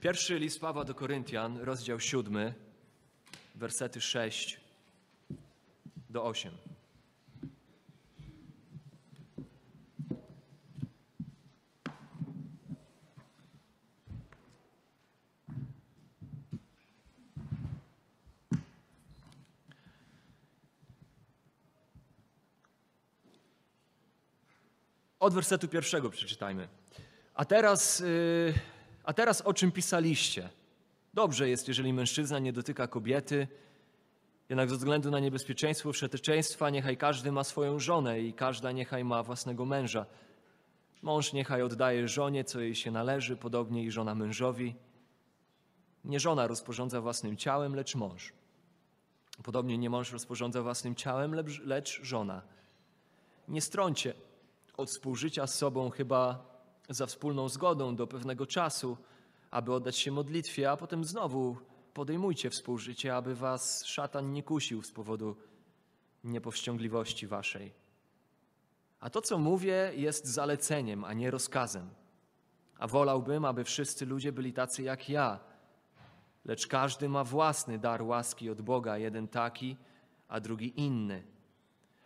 Pierwszy list Pawła do Koryntian, rozdział 7, wersety 6 do 8. Od wersetu pierwszego przeczytajmy. A teraz, yy, a teraz o czym pisaliście? Dobrze jest, jeżeli mężczyzna nie dotyka kobiety, jednak ze względu na niebezpieczeństwo wszeteczeństwa niechaj każdy ma swoją żonę i każda niechaj ma własnego męża. Mąż niechaj oddaje żonie, co jej się należy, podobnie i żona mężowi. Nie żona rozporządza własnym ciałem, lecz mąż. Podobnie nie mąż rozporządza własnym ciałem, lecz, żona. Nie strącie od współżycia z sobą chyba za wspólną zgodą do pewnego czasu, aby oddać się modlitwie, a potem znowu podejmujcie współżycie, aby was szatan nie kusił z powodu niepowściągliwości waszej. A to, co mówię, jest zaleceniem, a nie rozkazem. A wolałbym, aby wszyscy ludzie byli tacy jak ja. Lecz każdy ma własny dar łaski od Boga, jeden taki, a drugi inny.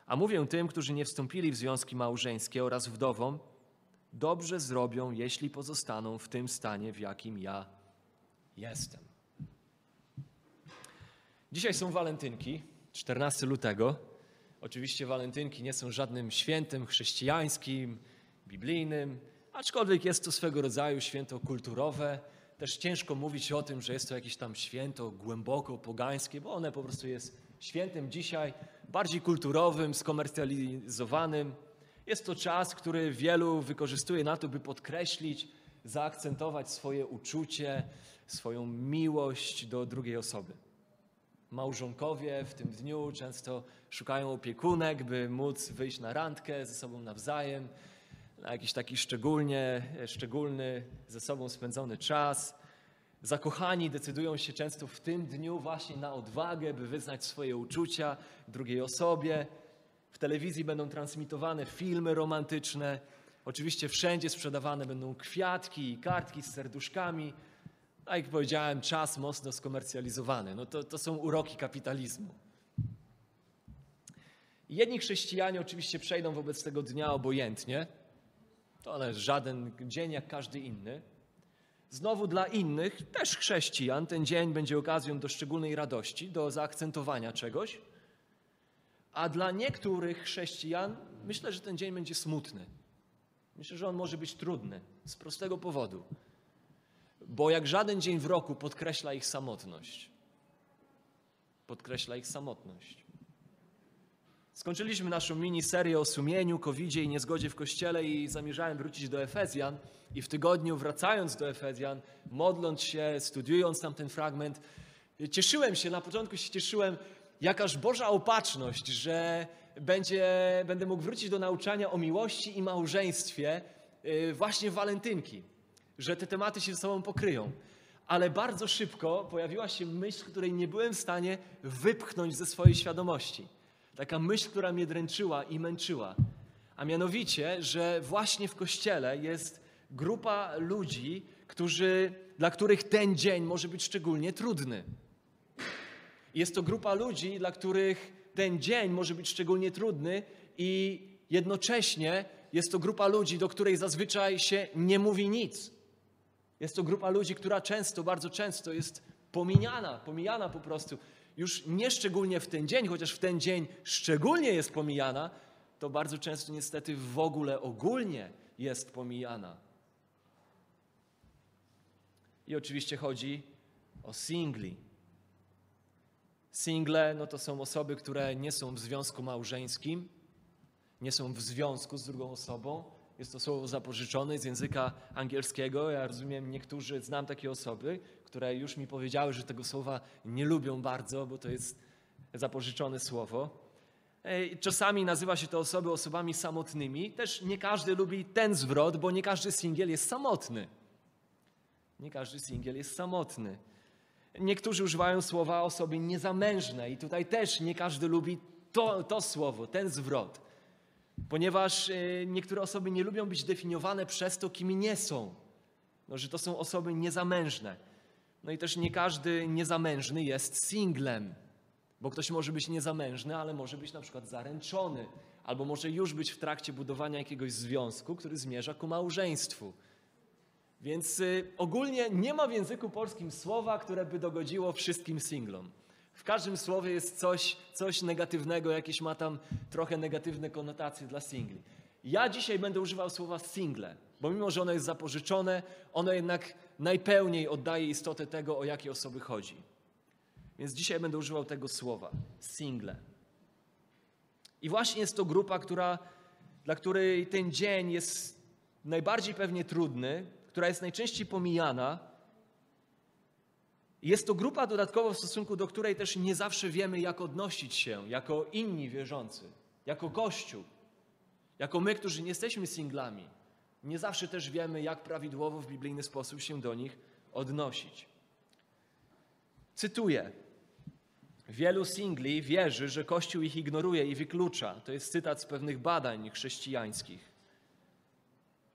A mówię tym, którzy nie wstąpili w związki małżeńskie oraz wdowom, dobrze zrobią, jeśli pozostaną w tym stanie, w jakim ja jestem. Dzisiaj są walentynki, 14 lutego. Oczywiście walentynki nie są żadnym świętem chrześcijańskim, biblijnym, aczkolwiek jest to swego rodzaju święto kulturowe. Też ciężko mówić o tym, że jest to jakieś tam święto głęboko pogańskie, bo one po prostu jest świętem dzisiaj bardziej kulturowym, skomercjalizowanym. Jest to czas, który wielu wykorzystuje na to, by podkreślić, zaakcentować swoje uczucie, swoją miłość do drugiej osoby. Małżonkowie w tym dniu często szukają opiekunek, by móc wyjść na randkę ze sobą nawzajem, na jakiś taki szczególnie, szczególny ze sobą spędzony czas. Zakochani decydują się często w tym dniu właśnie na odwagę, by wyznać swoje uczucia drugiej osobie. Telewizji będą transmitowane filmy romantyczne. Oczywiście wszędzie sprzedawane będą kwiatki i kartki z serduszkami. A jak powiedziałem, czas mocno skomercjalizowany. No to, to są uroki kapitalizmu. Jedni chrześcijanie oczywiście przejdą wobec tego dnia obojętnie. To ale żaden dzień jak każdy inny. Znowu dla innych, też chrześcijan, ten dzień będzie okazją do szczególnej radości, do zaakcentowania czegoś. A dla niektórych chrześcijan myślę, że ten dzień będzie smutny. Myślę, że on może być trudny z prostego powodu. Bo jak żaden dzień w roku podkreśla ich samotność. Podkreśla ich samotność. Skończyliśmy naszą miniserię o sumieniu, covid i niezgodzie w Kościele i zamierzałem wrócić do Efezjan. I w tygodniu wracając do Efezjan, modląc się, studiując tam ten fragment, cieszyłem się, na początku się cieszyłem, jakaż Boża opatrzność, że będzie, będę mógł wrócić do nauczania o miłości i małżeństwie y, właśnie w walentynki, że te tematy się ze sobą pokryją. Ale bardzo szybko pojawiła się myśl, której nie byłem w stanie wypchnąć ze swojej świadomości. Taka myśl, która mnie dręczyła i męczyła. A mianowicie, że właśnie w kościele jest grupa ludzi, którzy, dla których ten dzień może być szczególnie trudny. Jest to grupa ludzi, dla których ten dzień może być szczególnie trudny i jednocześnie jest to grupa ludzi, do której zazwyczaj się nie mówi nic. Jest to grupa ludzi, która często, bardzo często jest pomijana, pomijana po prostu. Już nie szczególnie w ten dzień, chociaż w ten dzień szczególnie jest pomijana, to bardzo często niestety w ogóle ogólnie jest pomijana. I oczywiście chodzi o singli. Single no to są osoby, które nie są w związku małżeńskim, nie są w związku z drugą osobą. Jest to słowo zapożyczone z języka angielskiego. Ja rozumiem, niektórzy, znam takie osoby, które już mi powiedziały, że tego słowa nie lubią bardzo, bo to jest zapożyczone słowo. Czasami nazywa się to osoby osobami samotnymi. Też nie każdy lubi ten zwrot, bo nie każdy singiel jest samotny. Nie każdy singiel jest samotny. Niektórzy używają słowa osoby niezamężne i tutaj też nie każdy lubi to, to słowo, ten zwrot. Ponieważ e, niektóre osoby nie lubią być definiowane przez to, kim nie są. no, że to są osoby niezamężne. No i też nie każdy niezamężny jest singlem, bo ktoś może być niezamężny, ale może być na przykład zaręczony, albo może już być w trakcie budowania jakiegoś związku, który zmierza ku małżeństwu. Więc y, ogólnie nie ma w języku polskim słowa, które by dogodziło wszystkim singlom. W każdym słowie jest coś, coś negatywnego, jakieś ma tam trochę negatywne konotacje dla singli. Ja dzisiaj będę używał słowa single, bo mimo, że ono jest zapożyczone, ono jednak najpełniej oddaje istotę tego, o jakie osoby chodzi. Więc dzisiaj będę używał tego słowa single. I właśnie jest to grupa, która, dla której ten dzień jest najbardziej pewnie trudny, która jest najczęściej pomijana. Jest to grupa dodatkowo w stosunku do której też nie zawsze wiemy, jak odnosić się jako inni wierzący, jako Kościół, jako my, którzy nie jesteśmy singlami. Nie zawsze też wiemy, jak prawidłowo w biblijny sposób się do nich odnosić. Cytuję. Wielu singli wierzy, że Kościół ich ignoruje i wyklucza. To jest cytat z pewnych badań chrześcijańskich.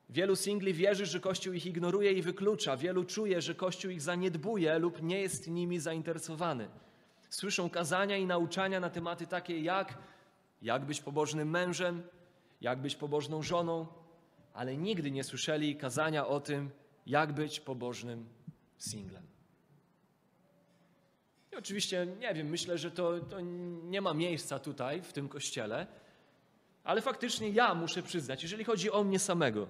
Wielu singli wierzy, że Kościół ich ignoruje i wyklucza. Wielu czuje, że Kościół ich zaniedbuje lub nie jest nimi zainteresowany. Słyszą kazania i nauczania na tematy takie jak jak być pobożnym mężem, jak być pobożną żoną, ale nigdy nie słyszeli kazania o tym, jak być pobożnym singlem. I oczywiście, nie wiem, myślę, że to, to nie ma miejsca tutaj, w tym kościele, ale faktycznie ja muszę przyznać, jeżeli chodzi o mnie samego,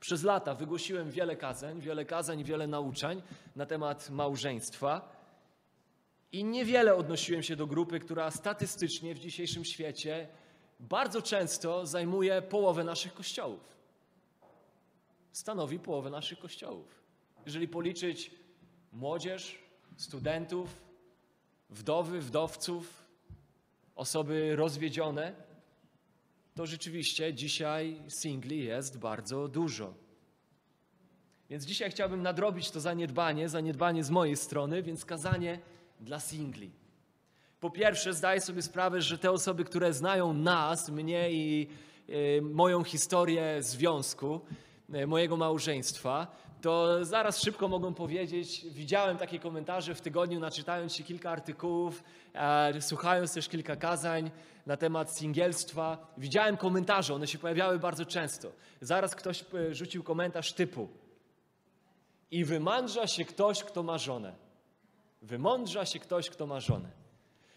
przez lata wygłosiłem wiele kazań, wiele kazań, wiele nauczań na temat małżeństwa i niewiele odnosiłem się do grupy, która statystycznie w dzisiejszym świecie bardzo często zajmuje połowę naszych kościołów. Stanowi połowę naszych kościołów. Jeżeli policzyć młodzież, studentów, wdowy, wdowców, osoby rozwiedzione, to rzeczywiście dzisiaj singli jest bardzo dużo. Więc dzisiaj chciałbym nadrobić to zaniedbanie, zaniedbanie z mojej strony, więc kazanie dla singli. Po pierwsze, zdaję sobie sprawę, że te osoby, które znają nas, mnie i y, moją historię związku, y, mojego małżeństwa, to zaraz szybko mogą powiedzieć, widziałem takie komentarze w tygodniu, naczytając się kilka artykułów, e, słuchając też kilka kazań na temat singielstwa. Widziałem komentarze, one się pojawiały bardzo często. Zaraz ktoś e, rzucił komentarz typu i wymądrza się ktoś, kto ma żonę. Wymądrza się ktoś, kto ma żonę.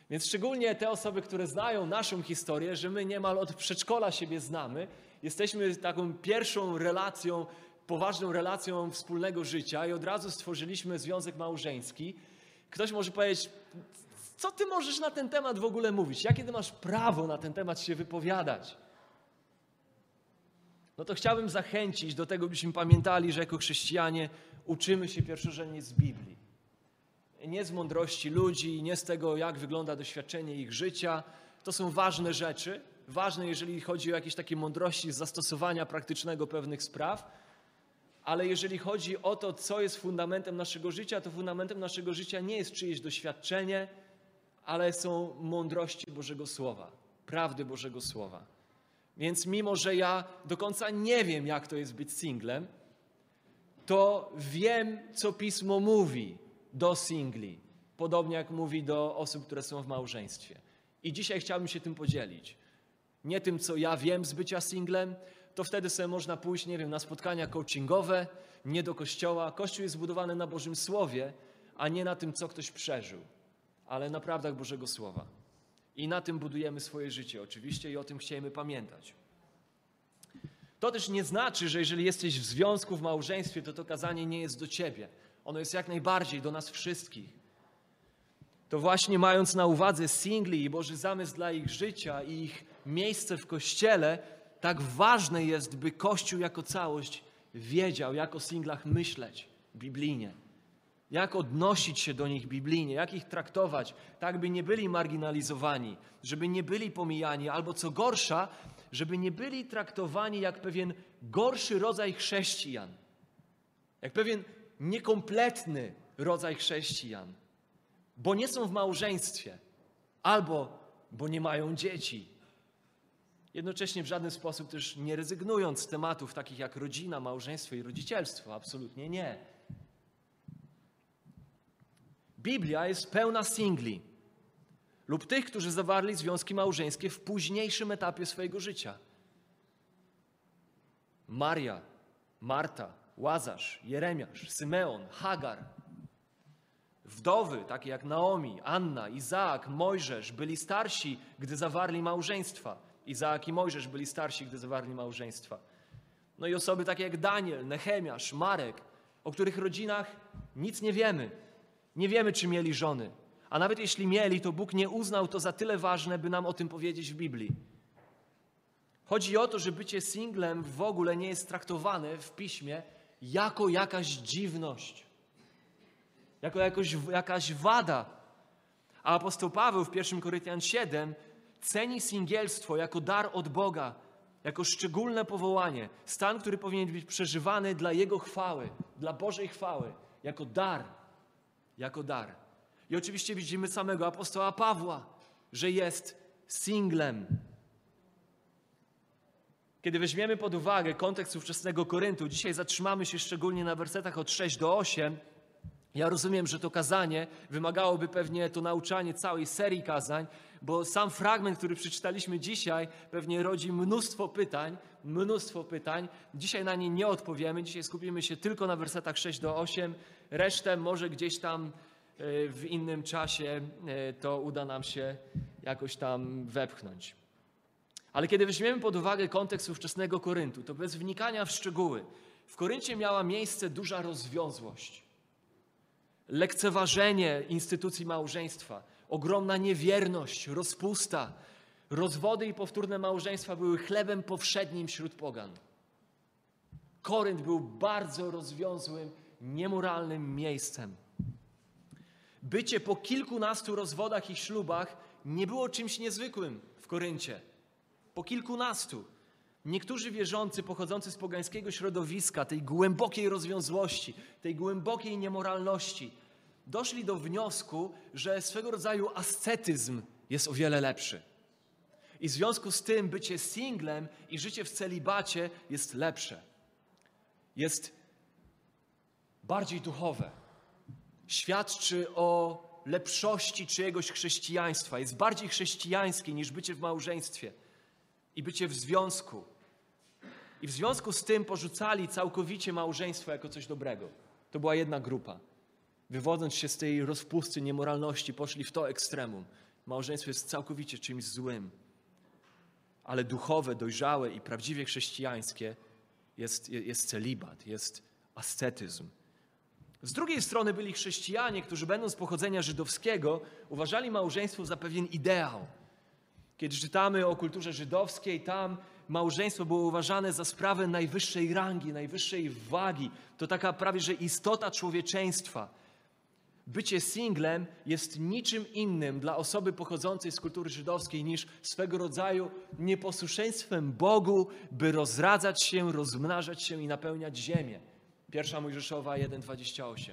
Więc szczególnie te osoby, które znają naszą historię, że my niemal od przedszkola siebie znamy, jesteśmy taką pierwszą relacją poważną relacją wspólnego życia i od razu stworzyliśmy związek małżeński. Ktoś może powiedzieć, co ty możesz na ten temat w ogóle mówić? Jakie ty masz prawo na ten temat się wypowiadać? No to chciałbym zachęcić do tego, byśmy pamiętali, że jako chrześcijanie uczymy się pierwszorzędnie z Biblii. Nie z mądrości ludzi, nie z tego, jak wygląda doświadczenie ich życia. To są ważne rzeczy, ważne, jeżeli chodzi o jakieś takie mądrości z zastosowania praktycznego pewnych spraw, ale jeżeli chodzi o to, co jest fundamentem naszego życia, to fundamentem naszego życia nie jest czyjeś doświadczenie, ale są mądrości Bożego Słowa, prawdy Bożego Słowa. Więc mimo, że ja do końca nie wiem, jak to jest być singlem, to wiem, co Pismo mówi do singli, podobnie jak mówi do osób, które są w małżeństwie. I dzisiaj chciałbym się tym podzielić. Nie tym, co ja wiem z bycia singlem, to wtedy sobie można pójść, nie wiem, na spotkania coachingowe, nie do kościoła. Kościół jest zbudowany na Bożym Słowie, a nie na tym, co ktoś przeżył, ale na prawdach Bożego Słowa. I na tym budujemy swoje życie, oczywiście, i o tym chcemy pamiętać. To też nie znaczy, że jeżeli jesteś w związku, w małżeństwie, to to kazanie nie jest do ciebie. Ono jest jak najbardziej do nas wszystkich. To właśnie mając na uwadze singli i Boży zamysł dla ich życia i ich miejsce w kościele, tak ważne jest, by Kościół jako całość wiedział, jak o singlach myśleć biblijnie, jak odnosić się do nich biblijnie, jak ich traktować, tak by nie byli marginalizowani, żeby nie byli pomijani, albo co gorsza, żeby nie byli traktowani jak pewien gorszy rodzaj chrześcijan, jak pewien niekompletny rodzaj chrześcijan, bo nie są w małżeństwie, albo bo nie mają dzieci, jednocześnie w żaden sposób też nie rezygnując z tematów takich jak rodzina, małżeństwo i rodzicielstwo. Absolutnie nie. Biblia jest pełna singli lub tych, którzy zawarli związki małżeńskie w późniejszym etapie swojego życia. Maria, Marta, Łazarz, Jeremiasz, Symeon, Hagar. Wdowy, takie jak Naomi, Anna, Izaak, Mojżesz, byli starsi, gdy zawarli małżeństwa. Izaak i Mojżesz byli starsi, gdy zawarli małżeństwa. No i osoby takie jak Daniel, Nehemiasz, Marek, o których rodzinach nic nie wiemy. Nie wiemy, czy mieli żony. A nawet jeśli mieli, to Bóg nie uznał to za tyle ważne, by nam o tym powiedzieć w Biblii. Chodzi o to, że bycie singlem w ogóle nie jest traktowane w piśmie jako jakaś dziwność, jako jakoś, jakaś wada. A apostoł Paweł w 1 Koryntian 7 ceni singielstwo jako dar od Boga, jako szczególne powołanie, stan, który powinien być przeżywany dla Jego chwały, dla Bożej chwały, jako dar, jako dar. I oczywiście widzimy samego apostoła Pawła, że jest singlem. Kiedy weźmiemy pod uwagę kontekst ówczesnego Koryntu, dzisiaj zatrzymamy się szczególnie na wersetach od 6 do 8. Ja rozumiem, że to kazanie wymagałoby pewnie to nauczanie całej serii kazań, bo sam fragment, który przeczytaliśmy dzisiaj, pewnie rodzi mnóstwo pytań, mnóstwo pytań. Dzisiaj na nie nie odpowiemy, dzisiaj skupimy się tylko na wersetach 6 do 8. Resztę może gdzieś tam e, w innym czasie e, to uda nam się jakoś tam wepchnąć. Ale kiedy weźmiemy pod uwagę kontekst ówczesnego Koryntu, to bez wnikania w szczegóły, w Koryncie miała miejsce duża rozwiązłość, lekceważenie instytucji małżeństwa, ogromna niewierność, rozpusta. Rozwody i powtórne małżeństwa były chlebem powszednim wśród pogan. Korynt był bardzo rozwiązłym, niemoralnym miejscem. Bycie po kilkunastu rozwodach i ślubach nie było czymś niezwykłym w Koryncie po kilkunastu. Niektórzy wierzący pochodzący z pogańskiego środowiska, tej głębokiej rozwiązłości, tej głębokiej niemoralności, doszli do wniosku, że swego rodzaju ascetyzm jest o wiele lepszy. I w związku z tym bycie singlem i życie w celibacie jest lepsze. Jest bardziej duchowe. Świadczy o lepszości czyjegoś chrześcijaństwa. Jest bardziej chrześcijańskie niż bycie w małżeństwie i bycie w związku. I w związku z tym porzucali całkowicie małżeństwo jako coś dobrego. To była jedna grupa. Wywodząc się z tej rozpusty, niemoralności, poszli w to ekstremum. Małżeństwo jest całkowicie czymś złym. Ale duchowe, dojrzałe i prawdziwie chrześcijańskie jest, jest celibat, jest ascetyzm. Z drugiej strony byli chrześcijanie, którzy będąc pochodzenia żydowskiego, uważali małżeństwo za pewien ideał kiedy czytamy o kulturze żydowskiej, tam małżeństwo było uważane za sprawę najwyższej rangi, najwyższej wagi. To taka prawie że istota człowieczeństwa. Bycie singlem jest niczym innym dla osoby pochodzącej z kultury żydowskiej niż swego rodzaju nieposłuszeństwem Bogu, by rozradzać się, rozmnażać się i napełniać ziemię. Pierwsza Mojżeszowa 1,28.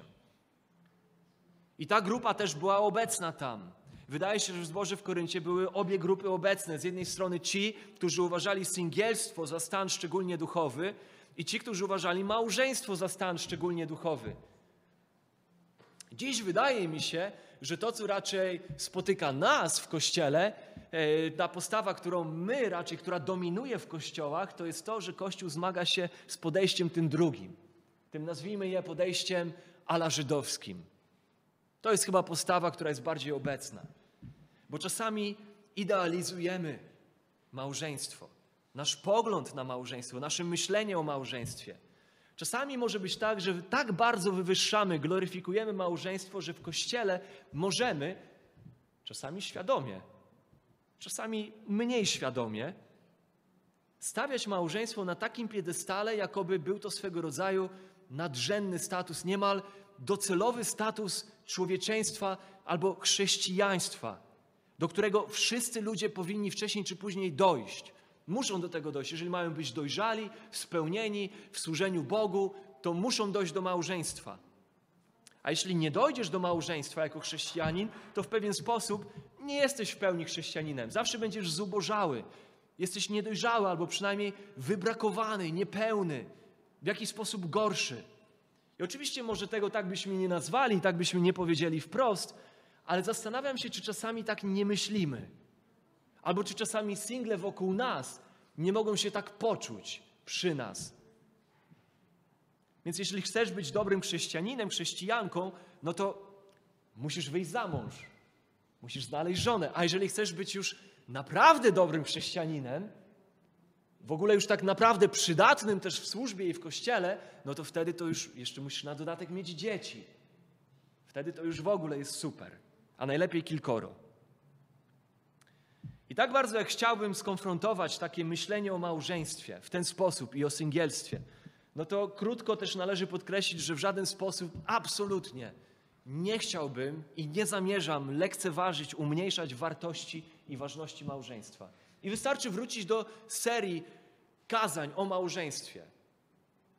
I ta grupa też była obecna tam. Wydaje się, że w zborze w Koryncie były obie grupy obecne. Z jednej strony ci, którzy uważali singielstwo za stan szczególnie duchowy i ci, którzy uważali małżeństwo za stan szczególnie duchowy. Dziś wydaje mi się, że to, co raczej spotyka nas w Kościele, e, ta postawa, którą my raczej, która dominuje w kościołach, to jest to, że Kościół zmaga się z podejściem tym drugim. Tym nazwijmy je podejściem ala żydowskim. To jest chyba postawa, która jest bardziej obecna. Bo czasami idealizujemy małżeństwo, nasz pogląd na małżeństwo, nasze myślenie o małżeństwie. Czasami może być tak, że tak bardzo wywyższamy, gloryfikujemy małżeństwo, że w kościele możemy, czasami świadomie, czasami mniej świadomie, stawiać małżeństwo na takim piedestale, jakoby był to swego rodzaju nadrzędny status, niemal docelowy status człowieczeństwa albo chrześcijaństwa do którego wszyscy ludzie powinni wcześniej czy później dojść. Muszą do tego dojść. Jeżeli mają być dojrzali, spełnieni w służeniu Bogu, to muszą dojść do małżeństwa. A jeśli nie dojdziesz do małżeństwa jako chrześcijanin, to w pewien sposób nie jesteś w pełni chrześcijaninem. Zawsze będziesz zubożały. Jesteś niedojrzały albo przynajmniej wybrakowany, niepełny, w jakiś sposób gorszy. I oczywiście może tego tak byśmy nie nazwali, tak byśmy nie powiedzieli wprost, ale zastanawiam się, czy czasami tak nie myślimy. Albo czy czasami single wokół nas nie mogą się tak poczuć przy nas. Więc jeśli chcesz być dobrym chrześcijaninem, chrześcijanką, no to musisz wyjść za mąż. Musisz znaleźć żonę. A jeżeli chcesz być już naprawdę dobrym chrześcijaninem, w ogóle już tak naprawdę przydatnym też w służbie i w kościele, no to wtedy to już jeszcze musisz na dodatek mieć dzieci. Wtedy to już w ogóle jest super. A najlepiej kilkoro. I tak bardzo jak chciałbym skonfrontować takie myślenie o małżeństwie w ten sposób i o singielstwie, no to krótko też należy podkreślić, że w żaden sposób absolutnie nie chciałbym i nie zamierzam lekceważyć, umniejszać wartości i ważności małżeństwa. I wystarczy wrócić do serii kazań o małżeństwie,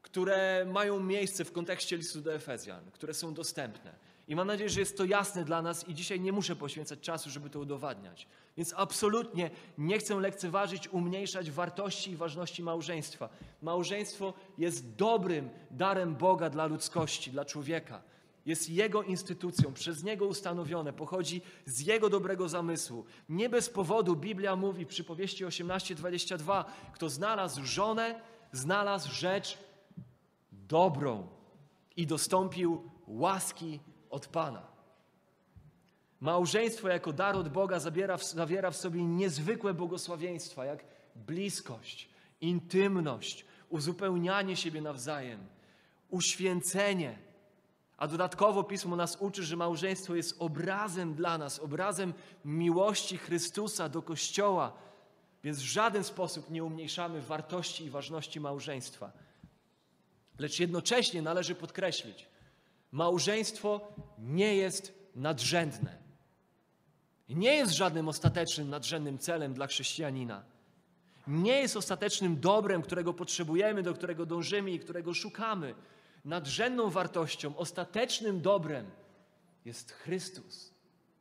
które mają miejsce w kontekście listu do Efezjan, które są dostępne. I mam nadzieję, że jest to jasne dla nas i dzisiaj nie muszę poświęcać czasu, żeby to udowadniać. Więc absolutnie nie chcę lekceważyć, umniejszać wartości i ważności małżeństwa. Małżeństwo jest dobrym darem Boga dla ludzkości, dla człowieka. Jest Jego instytucją, przez Niego ustanowione, pochodzi z Jego dobrego zamysłu. Nie bez powodu Biblia mówi w przypowieści 18:22, kto znalazł żonę, znalazł rzecz dobrą i dostąpił łaski od Pana. Małżeństwo jako dar od Boga zabiera, zawiera w sobie niezwykłe błogosławieństwa, jak bliskość, intymność, uzupełnianie siebie nawzajem, uświęcenie. A dodatkowo Pismo nas uczy, że małżeństwo jest obrazem dla nas, obrazem miłości Chrystusa do Kościoła, więc w żaden sposób nie umniejszamy wartości i ważności małżeństwa. Lecz jednocześnie należy podkreślić, małżeństwo nie jest nadrzędne. Nie jest żadnym ostatecznym, nadrzędnym celem dla chrześcijanina. Nie jest ostatecznym dobrem, którego potrzebujemy, do którego dążymy i którego szukamy. Nadrzędną wartością, ostatecznym dobrem jest Chrystus,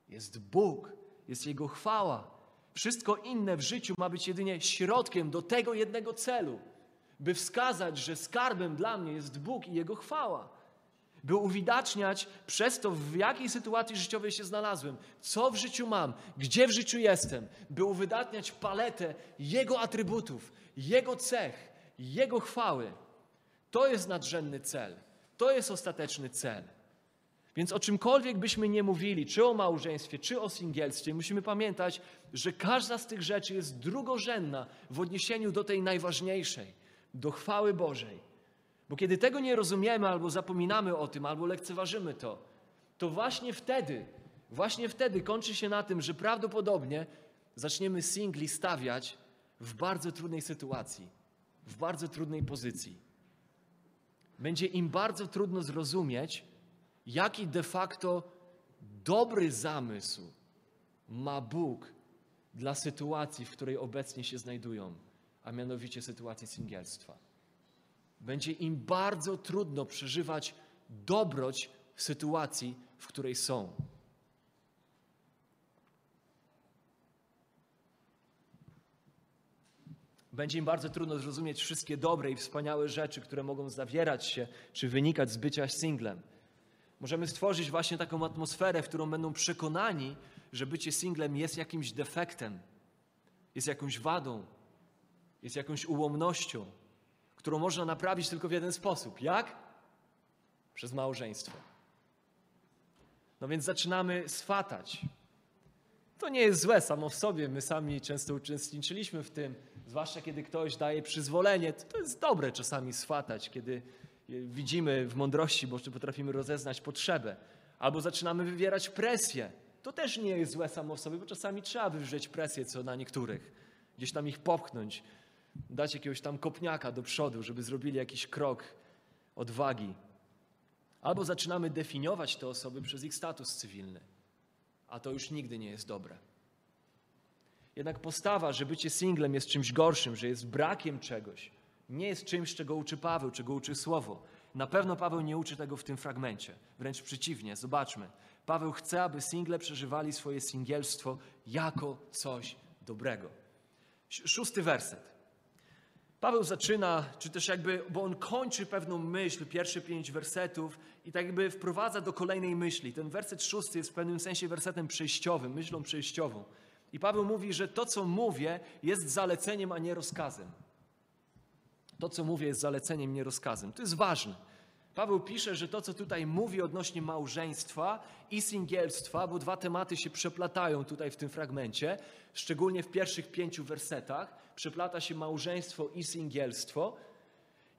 jest Bóg, jest Jego chwała. Wszystko inne w życiu ma być jedynie środkiem do tego jednego celu, by wskazać, że skarbem dla mnie jest Bóg i Jego chwała by uwidaczniać przez to, w jakiej sytuacji życiowej się znalazłem, co w życiu mam, gdzie w życiu jestem, by uwydatniać paletę Jego atrybutów, Jego cech, Jego chwały. To jest nadrzędny cel, to jest ostateczny cel. Więc o czymkolwiek byśmy nie mówili, czy o małżeństwie, czy o singielstwie, musimy pamiętać, że każda z tych rzeczy jest drugorzędna w odniesieniu do tej najważniejszej, do chwały Bożej. Bo kiedy tego nie rozumiemy, albo zapominamy o tym, albo lekceważymy to, to właśnie wtedy, właśnie wtedy kończy się na tym, że prawdopodobnie zaczniemy singli stawiać w bardzo trudnej sytuacji, w bardzo trudnej pozycji. Będzie im bardzo trudno zrozumieć, jaki de facto dobry zamysł ma Bóg dla sytuacji, w której obecnie się znajdują, a mianowicie sytuacji singielstwa będzie im bardzo trudno przeżywać dobroć w sytuacji, w której są. Będzie im bardzo trudno zrozumieć wszystkie dobre i wspaniałe rzeczy, które mogą zawierać się czy wynikać z bycia singlem. Możemy stworzyć właśnie taką atmosferę, w którą będą przekonani, że bycie singlem jest jakimś defektem, jest jakąś wadą, jest jakąś ułomnością którą można naprawić tylko w jeden sposób. Jak? Przez małżeństwo. No więc zaczynamy swatać. To nie jest złe samo w sobie. My sami często uczestniczyliśmy w tym, zwłaszcza kiedy ktoś daje przyzwolenie. To jest dobre czasami swatać, kiedy widzimy w mądrości, bo potrafimy rozeznać potrzebę. Albo zaczynamy wywierać presję. To też nie jest złe samo w sobie, bo czasami trzeba wywrzeć presję co na niektórych. Gdzieś tam ich popchnąć dać jakiegoś tam kopniaka do przodu, żeby zrobili jakiś krok odwagi. Albo zaczynamy definiować te osoby przez ich status cywilny, a to już nigdy nie jest dobre. Jednak postawa, że bycie singlem jest czymś gorszym, że jest brakiem czegoś, nie jest czymś, czego uczy Paweł, czego uczy Słowo. Na pewno Paweł nie uczy tego w tym fragmencie. Wręcz przeciwnie, zobaczmy. Paweł chce, aby single przeżywali swoje singielstwo jako coś dobrego. Szósty werset. Paweł zaczyna, czy też jakby, bo on kończy pewną myśl, pierwsze pięć wersetów i tak jakby wprowadza do kolejnej myśli. Ten werset szósty jest w pewnym sensie wersetem przejściowym, myślą przejściową. I Paweł mówi, że to, co mówię, jest zaleceniem, a nie rozkazem. To, co mówię, jest zaleceniem, nie rozkazem. To jest ważne. Paweł pisze, że to, co tutaj mówi odnośnie małżeństwa i singielstwa, bo dwa tematy się przeplatają tutaj w tym fragmencie, szczególnie w pierwszych pięciu wersetach, przeplata się małżeństwo i singielstwo.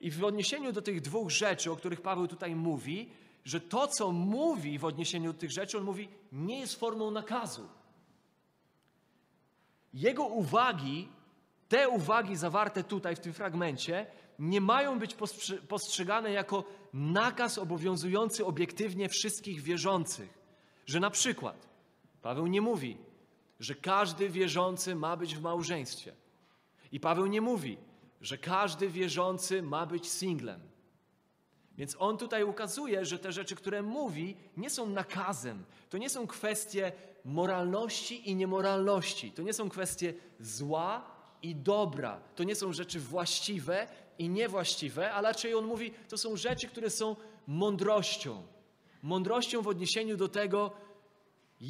I w odniesieniu do tych dwóch rzeczy, o których Paweł tutaj mówi, że to, co mówi w odniesieniu do tych rzeczy, on mówi, nie jest formą nakazu. Jego uwagi, te uwagi zawarte tutaj w tym fragmencie, nie mają być postrzegane jako nakaz obowiązujący obiektywnie wszystkich wierzących. Że na przykład Paweł nie mówi, że każdy wierzący ma być w małżeństwie. I Paweł nie mówi, że każdy wierzący ma być singlem. Więc on tutaj ukazuje, że te rzeczy, które mówi, nie są nakazem. To nie są kwestie moralności i niemoralności. To nie są kwestie zła i dobra. To nie są rzeczy właściwe i niewłaściwe, a raczej on mówi, to są rzeczy, które są mądrością. Mądrością w odniesieniu do tego,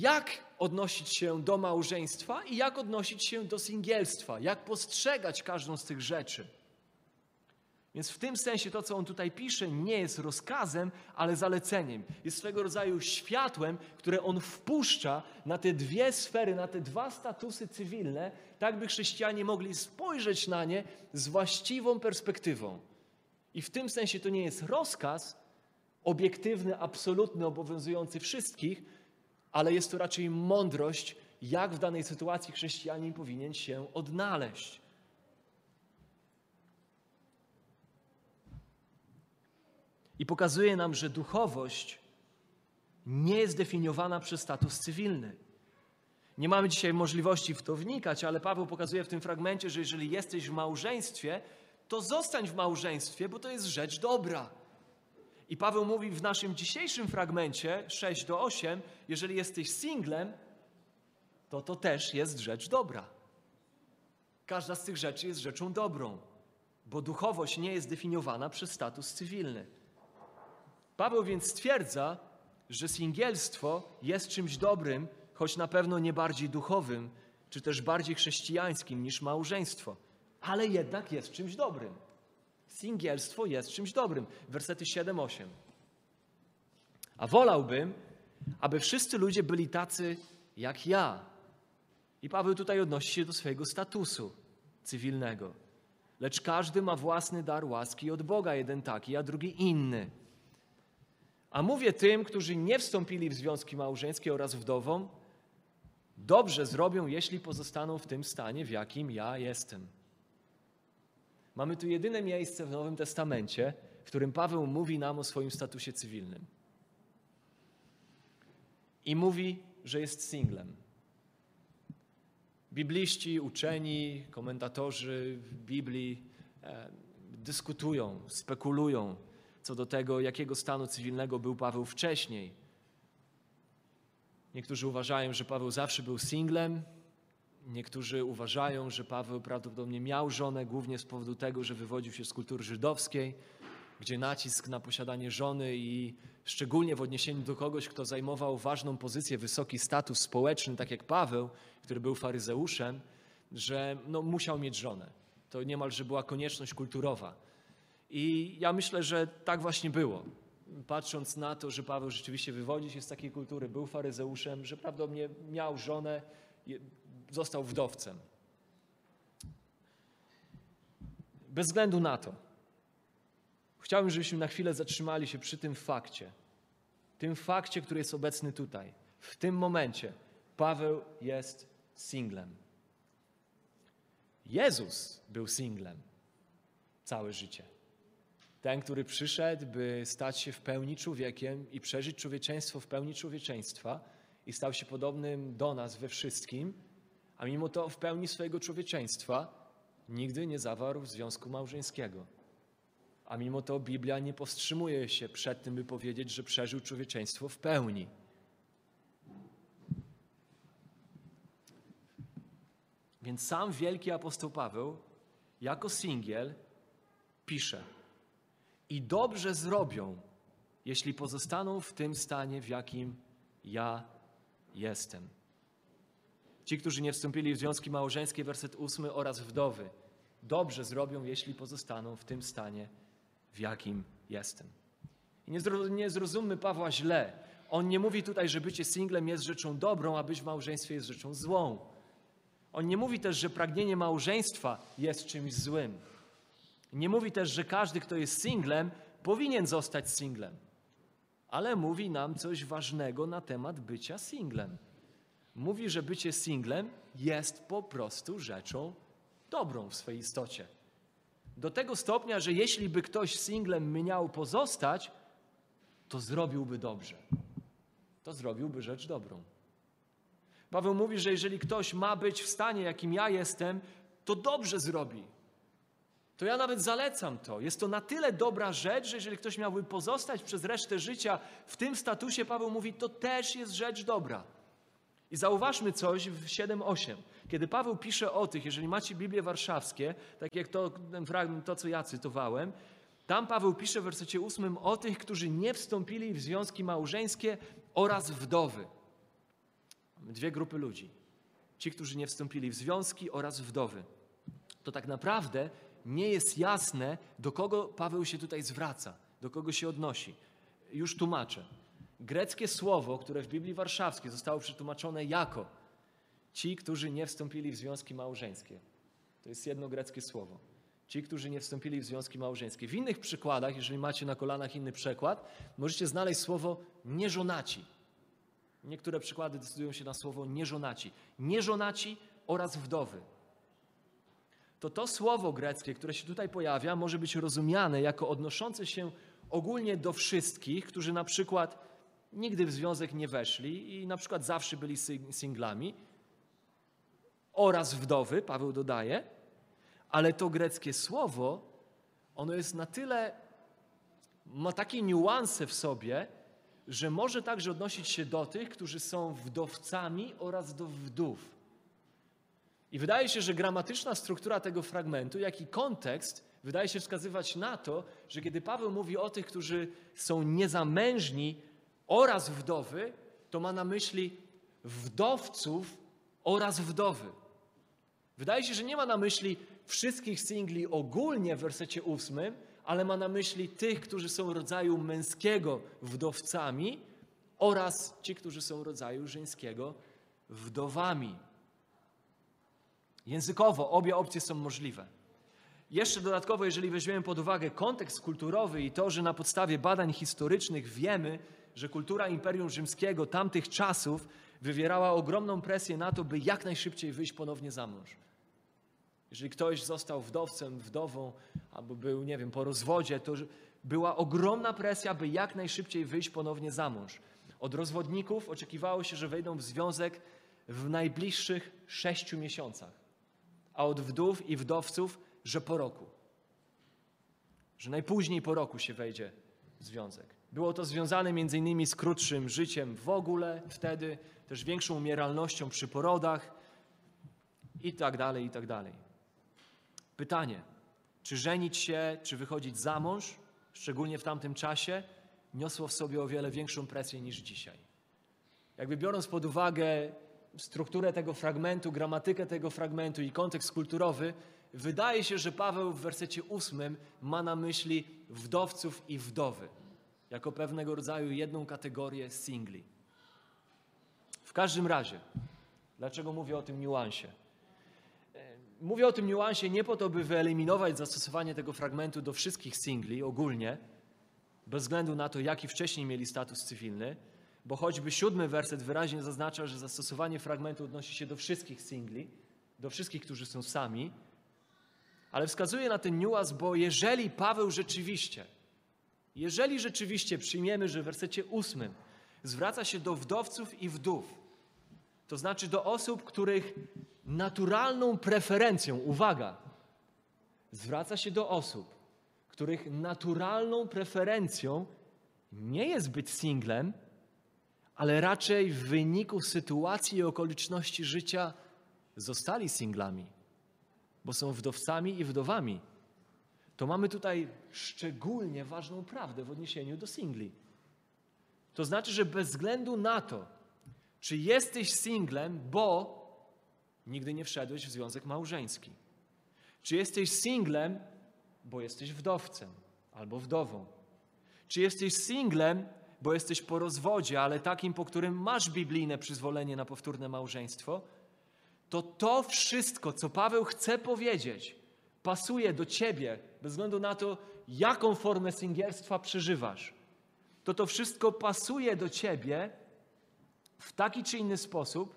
jak odnosić się do małżeństwa i jak odnosić się do singielstwa, jak postrzegać każdą z tych rzeczy. Więc w tym sensie to, co on tutaj pisze, nie jest rozkazem, ale zaleceniem. Jest swego rodzaju światłem, które on wpuszcza na te dwie sfery, na te dwa statusy cywilne, tak by chrześcijanie mogli spojrzeć na nie z właściwą perspektywą. I w tym sensie to nie jest rozkaz obiektywny, absolutny, obowiązujący wszystkich, ale jest to raczej mądrość, jak w danej sytuacji chrześcijanin powinien się odnaleźć. I pokazuje nam, że duchowość nie jest definiowana przez status cywilny. Nie mamy dzisiaj możliwości w to wnikać, ale Paweł pokazuje w tym fragmencie, że jeżeli jesteś w małżeństwie, to zostań w małżeństwie, bo to jest rzecz dobra. I Paweł mówi w naszym dzisiejszym fragmencie 6 do 8, jeżeli jesteś singlem, to to też jest rzecz dobra. Każda z tych rzeczy jest rzeczą dobrą, bo duchowość nie jest definiowana przez status cywilny. Paweł więc stwierdza, że singielstwo jest czymś dobrym, choć na pewno nie bardziej duchowym, czy też bardziej chrześcijańskim niż małżeństwo, ale jednak jest czymś dobrym. Singielstwo jest czymś dobrym. Wersety 7-8. A wolałbym, aby wszyscy ludzie byli tacy jak ja. I Paweł tutaj odnosi się do swojego statusu cywilnego. Lecz każdy ma własny dar łaski od Boga, jeden taki, a drugi inny. A mówię tym, którzy nie wstąpili w związki małżeńskie oraz wdowom, dobrze zrobią, jeśli pozostaną w tym stanie, w jakim ja jestem. Mamy tu jedyne miejsce w Nowym Testamencie, w którym Paweł mówi nam o swoim statusie cywilnym. I mówi, że jest singlem. Bibliści, uczeni, komentatorzy Biblii e, dyskutują, spekulują co do tego, jakiego stanu cywilnego był Paweł wcześniej. Niektórzy uważają, że Paweł zawsze był singlem, niektórzy uważają, że Paweł prawdopodobnie miał żonę, głównie z powodu tego, że wywodził się z kultury żydowskiej, gdzie nacisk na posiadanie żony i szczególnie w odniesieniu do kogoś, kto zajmował ważną pozycję, wysoki status społeczny, tak jak Paweł, który był faryzeuszem, że no, musiał mieć żonę. To niemalże była konieczność kulturowa. I ja myślę, że tak właśnie było. Patrząc na to, że Paweł rzeczywiście wywodzi się z takiej kultury, był faryzeuszem, że prawdopodobnie miał żonę, został wdowcem. Bez względu na to, chciałbym, żebyśmy na chwilę zatrzymali się przy tym fakcie. Tym fakcie, który jest obecny tutaj. W tym momencie Paweł jest singlem. Jezus był singlem całe życie. Ten, który przyszedł, by stać się w pełni człowiekiem i przeżyć człowieczeństwo w pełni człowieczeństwa i stał się podobnym do nas we wszystkim, a mimo to w pełni swojego człowieczeństwa nigdy nie zawarł związku małżeńskiego. A mimo to Biblia nie powstrzymuje się przed tym, by powiedzieć, że przeżył człowieczeństwo w pełni. Więc sam wielki apostoł Paweł, jako singiel, pisze: I dobrze zrobią, jeśli pozostaną w tym stanie, w jakim ja jestem. Ci, którzy nie wstąpili w związki małżeńskie, werset 8 oraz wdowy, dobrze zrobią, jeśli pozostaną w tym stanie, w jakim jestem. I nie, nie zrozummy Pawła źle. On nie mówi tutaj, że bycie singlem jest rzeczą dobrą, a być w małżeństwie jest rzeczą złą. On nie mówi też, że pragnienie małżeństwa jest czymś złym. Nie mówi też, że każdy, kto jest singlem, powinien zostać singlem. Ale mówi nam coś ważnego na temat bycia singlem. Mówi, że bycie singlem jest po prostu rzeczą dobrą w swojej istocie. Do tego stopnia, że jeśli by ktoś singlem miał pozostać, to zrobiłby dobrze. To zrobiłby rzecz dobrą. Paweł mówi, że jeżeli ktoś ma być w stanie, jakim ja jestem, to dobrze zrobi. To ja nawet zalecam to. Jest to na tyle dobra rzecz, że jeżeli ktoś miałby pozostać przez resztę życia w tym statusie, Paweł mówi, to też jest rzecz dobra. I zauważmy coś w 7:8. Kiedy Paweł pisze o tych, jeżeli macie Biblię warszawskie, tak jak to, ten fragment, to co ja cytowałem, tam Paweł pisze w wersecie 8 o tych, którzy nie wstąpili w związki małżeńskie oraz wdowy. Mamy dwie grupy ludzi. Ci, którzy nie wstąpili w związki oraz wdowy. To tak naprawdę nie jest jasne, do kogo Paweł się tutaj zwraca, do kogo się odnosi. Już tłumaczę. Greckie słowo, które w Biblii Warszawskiej zostało przetłumaczone jako ci, którzy nie wstąpili w związki małżeńskie. To jest jedno greckie słowo. Ci, którzy nie wstąpili w związki małżeńskie. W innych przykładach, jeżeli macie na kolanach inny przekład, możecie znaleźć słowo nieżonaci. Niektóre przykłady decydują się na słowo nieżonaci. Nieżonaci oraz wdowy. To to słowo greckie, które się tutaj pojawia, może być rozumiane jako odnoszące się ogólnie do wszystkich, którzy na przykład nigdy w związek nie weszli i na przykład zawsze byli singlami, oraz wdowy, Paweł dodaje, ale to greckie słowo, ono jest na tyle, ma takie niuanse w sobie, że może także odnosić się do tych, którzy są wdowcami oraz do wdów. I wydaje się, że gramatyczna struktura tego fragmentu, jak i kontekst, wydaje się wskazywać na to, że kiedy Paweł mówi o tych, którzy są niezamężni oraz wdowy, to ma na myśli wdowców oraz wdowy. Wydaje się, że nie ma na myśli wszystkich singli ogólnie w wersecie ósmym, ale ma na myśli tych, którzy są rodzaju męskiego wdowcami oraz ci, którzy są rodzaju żeńskiego wdowami. Językowo obie opcje są możliwe. Jeszcze dodatkowo, jeżeli weźmiemy pod uwagę kontekst kulturowy i to, że na podstawie badań historycznych wiemy, że kultura Imperium Rzymskiego tamtych czasów wywierała ogromną presję na to, by jak najszybciej wyjść ponownie za mąż. Jeżeli ktoś został wdowcem, wdową, albo był, nie wiem, po rozwodzie, to była ogromna presja, by jak najszybciej wyjść ponownie za mąż. Od rozwodników oczekiwało się, że wejdą w związek w najbliższych sześciu miesiącach, a od wdów i wdowców, że po roku. Że najpóźniej po roku się wejdzie w związek. Było to związane między innymi z krótszym życiem w ogóle wtedy, też większą umieralnością przy porodach i tak dalej, i tak dalej. Pytanie, czy żenić się, czy wychodzić za mąż, szczególnie w tamtym czasie, niosło w sobie o wiele większą presję niż dzisiaj. Jakby biorąc pod uwagę strukturę tego fragmentu, gramatykę tego fragmentu i kontekst kulturowy, wydaje się, że Paweł w wersecie ósmym ma na myśli wdowców i wdowy, jako pewnego rodzaju jedną kategorię singli. W każdym razie, dlaczego mówię o tym niuansie? Mówię o tym niuansie nie po to, by wyeliminować zastosowanie tego fragmentu do wszystkich singli ogólnie, bez względu na to, jaki wcześniej mieli status cywilny, bo choćby siódmy werset wyraźnie zaznacza, że zastosowanie fragmentu odnosi się do wszystkich singli, do wszystkich, którzy są sami, ale wskazuje na ten niuans, bo jeżeli Paweł rzeczywiście, jeżeli rzeczywiście przyjmiemy, że w wersecie ósmym zwraca się do wdowców i wdów, to znaczy do osób, których naturalną preferencją, uwaga, zwraca się do osób, których naturalną preferencją nie jest być singlem, ale raczej w wyniku sytuacji i okoliczności życia zostali singlami, bo są wdowcami i wdowami, to mamy tutaj szczególnie ważną prawdę w odniesieniu do singli. To znaczy, że bez względu na to, czy jesteś singlem, bo nigdy nie wszedłeś w związek małżeński, czy jesteś singlem, bo jesteś wdowcem albo wdową, czy jesteś singlem, bo jesteś po rozwodzie, ale takim, po którym masz biblijne przyzwolenie na powtórne małżeństwo, to to wszystko, co Paweł chce powiedzieć, pasuje do ciebie, bez względu na to, jaką formę singielstwa przeżywasz. To to wszystko pasuje do ciebie w taki czy inny sposób,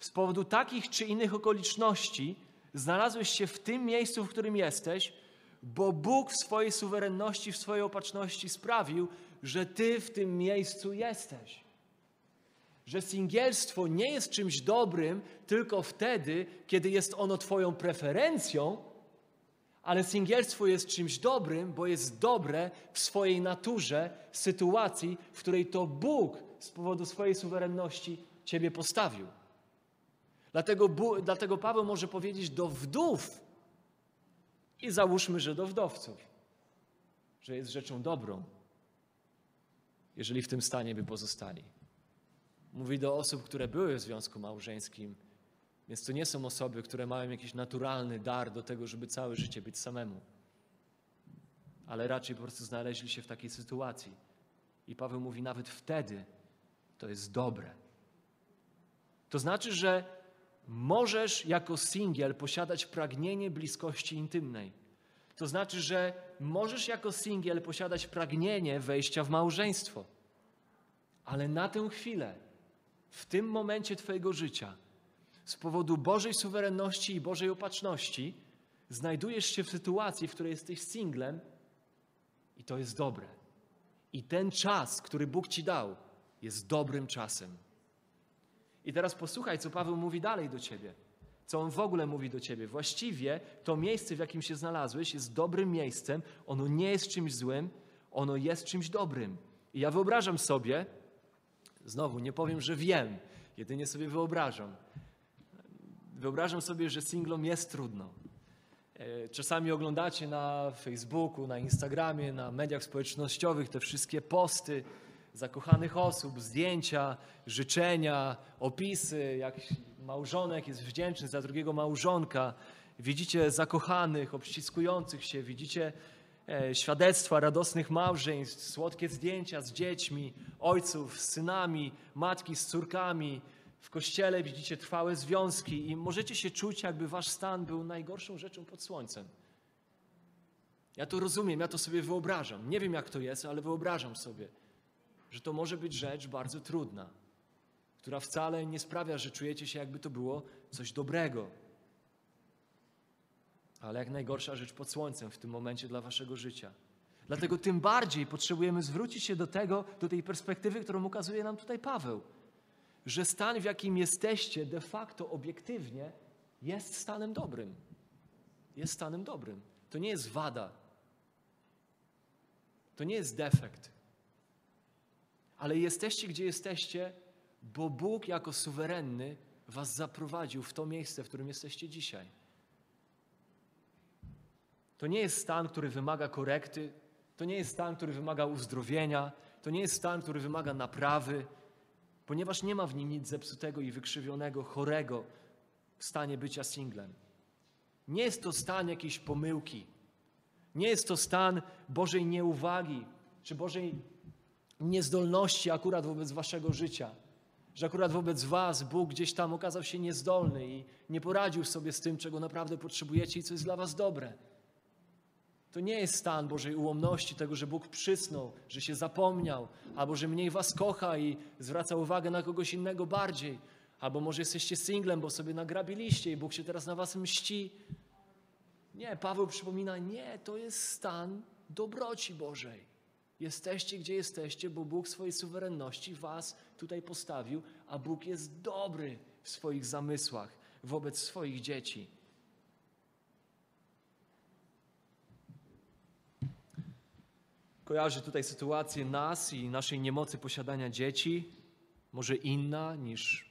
z powodu takich czy innych okoliczności, znalazłeś się w tym miejscu, w którym jesteś, bo Bóg w swojej suwerenności, w swojej opatrzności sprawił, że ty w tym miejscu jesteś. Że singielstwo nie jest czymś dobrym tylko wtedy, kiedy jest ono Twoją preferencją, ale singielstwo jest czymś dobrym, bo jest dobre w swojej naturze, sytuacji, w której to Bóg z powodu swojej suwerenności Ciebie postawił. Dlatego, dlatego Paweł może powiedzieć do wdów i załóżmy, że do wdowców, że jest rzeczą dobrą, jeżeli w tym stanie by pozostali. Mówi do osób, które były w związku małżeńskim, więc to nie są osoby, które mają jakiś naturalny dar do tego, żeby całe życie być samemu, ale raczej po prostu znaleźli się w takiej sytuacji. I Paweł mówi, nawet wtedy to jest dobre. To znaczy, że możesz jako singiel posiadać pragnienie bliskości intymnej. To znaczy, że możesz jako singiel posiadać pragnienie wejścia w małżeństwo. Ale na tę chwilę, w tym momencie Twojego życia, z powodu Bożej suwerenności i Bożej opatrzności, znajdujesz się w sytuacji, w której jesteś singlem i to jest dobre. I ten czas, który Bóg Ci dał, jest dobrym czasem. I teraz posłuchaj, co Paweł mówi dalej do Ciebie co on w ogóle mówi do ciebie. Właściwie to miejsce, w jakim się znalazłeś, jest dobrym miejscem, ono nie jest czymś złym, ono jest czymś dobrym. I ja wyobrażam sobie, znowu nie powiem, że wiem, jedynie sobie wyobrażam. Wyobrażam sobie, że singlom jest trudno. E, czasami oglądacie na Facebooku, na Instagramie, na mediach społecznościowych te wszystkie posty zakochanych osób, zdjęcia, życzenia, opisy, jak małżonek jest wdzięczny za drugiego małżonka, widzicie zakochanych, obściskujących się, widzicie e, świadectwa radosnych małżeństw, słodkie zdjęcia z dziećmi, ojców z synami, matki z córkami. W kościele widzicie trwałe związki i możecie się czuć, jakby wasz stan był najgorszą rzeczą pod słońcem. Ja to rozumiem, ja to sobie wyobrażam. Nie wiem, jak to jest, ale wyobrażam sobie, że to może być rzecz bardzo trudna która wcale nie sprawia, że czujecie się, jakby to było coś dobrego. Ale jak najgorsza rzecz pod słońcem w tym momencie dla waszego życia. Dlatego tym bardziej potrzebujemy zwrócić się do tego, do tej perspektywy, którą ukazuje nam tutaj Paweł. Że stan, w jakim jesteście, de facto obiektywnie, jest stanem dobrym. Jest stanem dobrym. To nie jest wada. To nie jest defekt. Ale jesteście, gdzie jesteście, bo Bóg jako suwerenny was zaprowadził w to miejsce, w którym jesteście dzisiaj. To nie jest stan, który wymaga korekty, to nie jest stan, który wymaga uzdrowienia, to nie jest stan, który wymaga naprawy, ponieważ nie ma w nim nic zepsutego i wykrzywionego, chorego w stanie bycia singlem. Nie jest to stan jakiejś pomyłki. Nie jest to stan Bożej nieuwagi czy Bożej niezdolności akurat wobec waszego życia że akurat wobec Was Bóg gdzieś tam okazał się niezdolny i nie poradził sobie z tym, czego naprawdę potrzebujecie i co jest dla Was dobre. To nie jest stan Bożej ułomności, tego, że Bóg przysnął, że się zapomniał, albo że mniej Was kocha i zwraca uwagę na kogoś innego bardziej, albo może jesteście singlem, bo sobie nagrabiliście i Bóg się teraz na Was mści. Nie, Paweł przypomina, nie, to jest stan dobroci Bożej. Jesteście, gdzie jesteście, bo Bóg swojej suwerenności Was tutaj postawił, a Bóg jest dobry w swoich zamysłach wobec swoich dzieci. Kojarzy tutaj sytuację nas i naszej niemocy posiadania dzieci, może inna niż,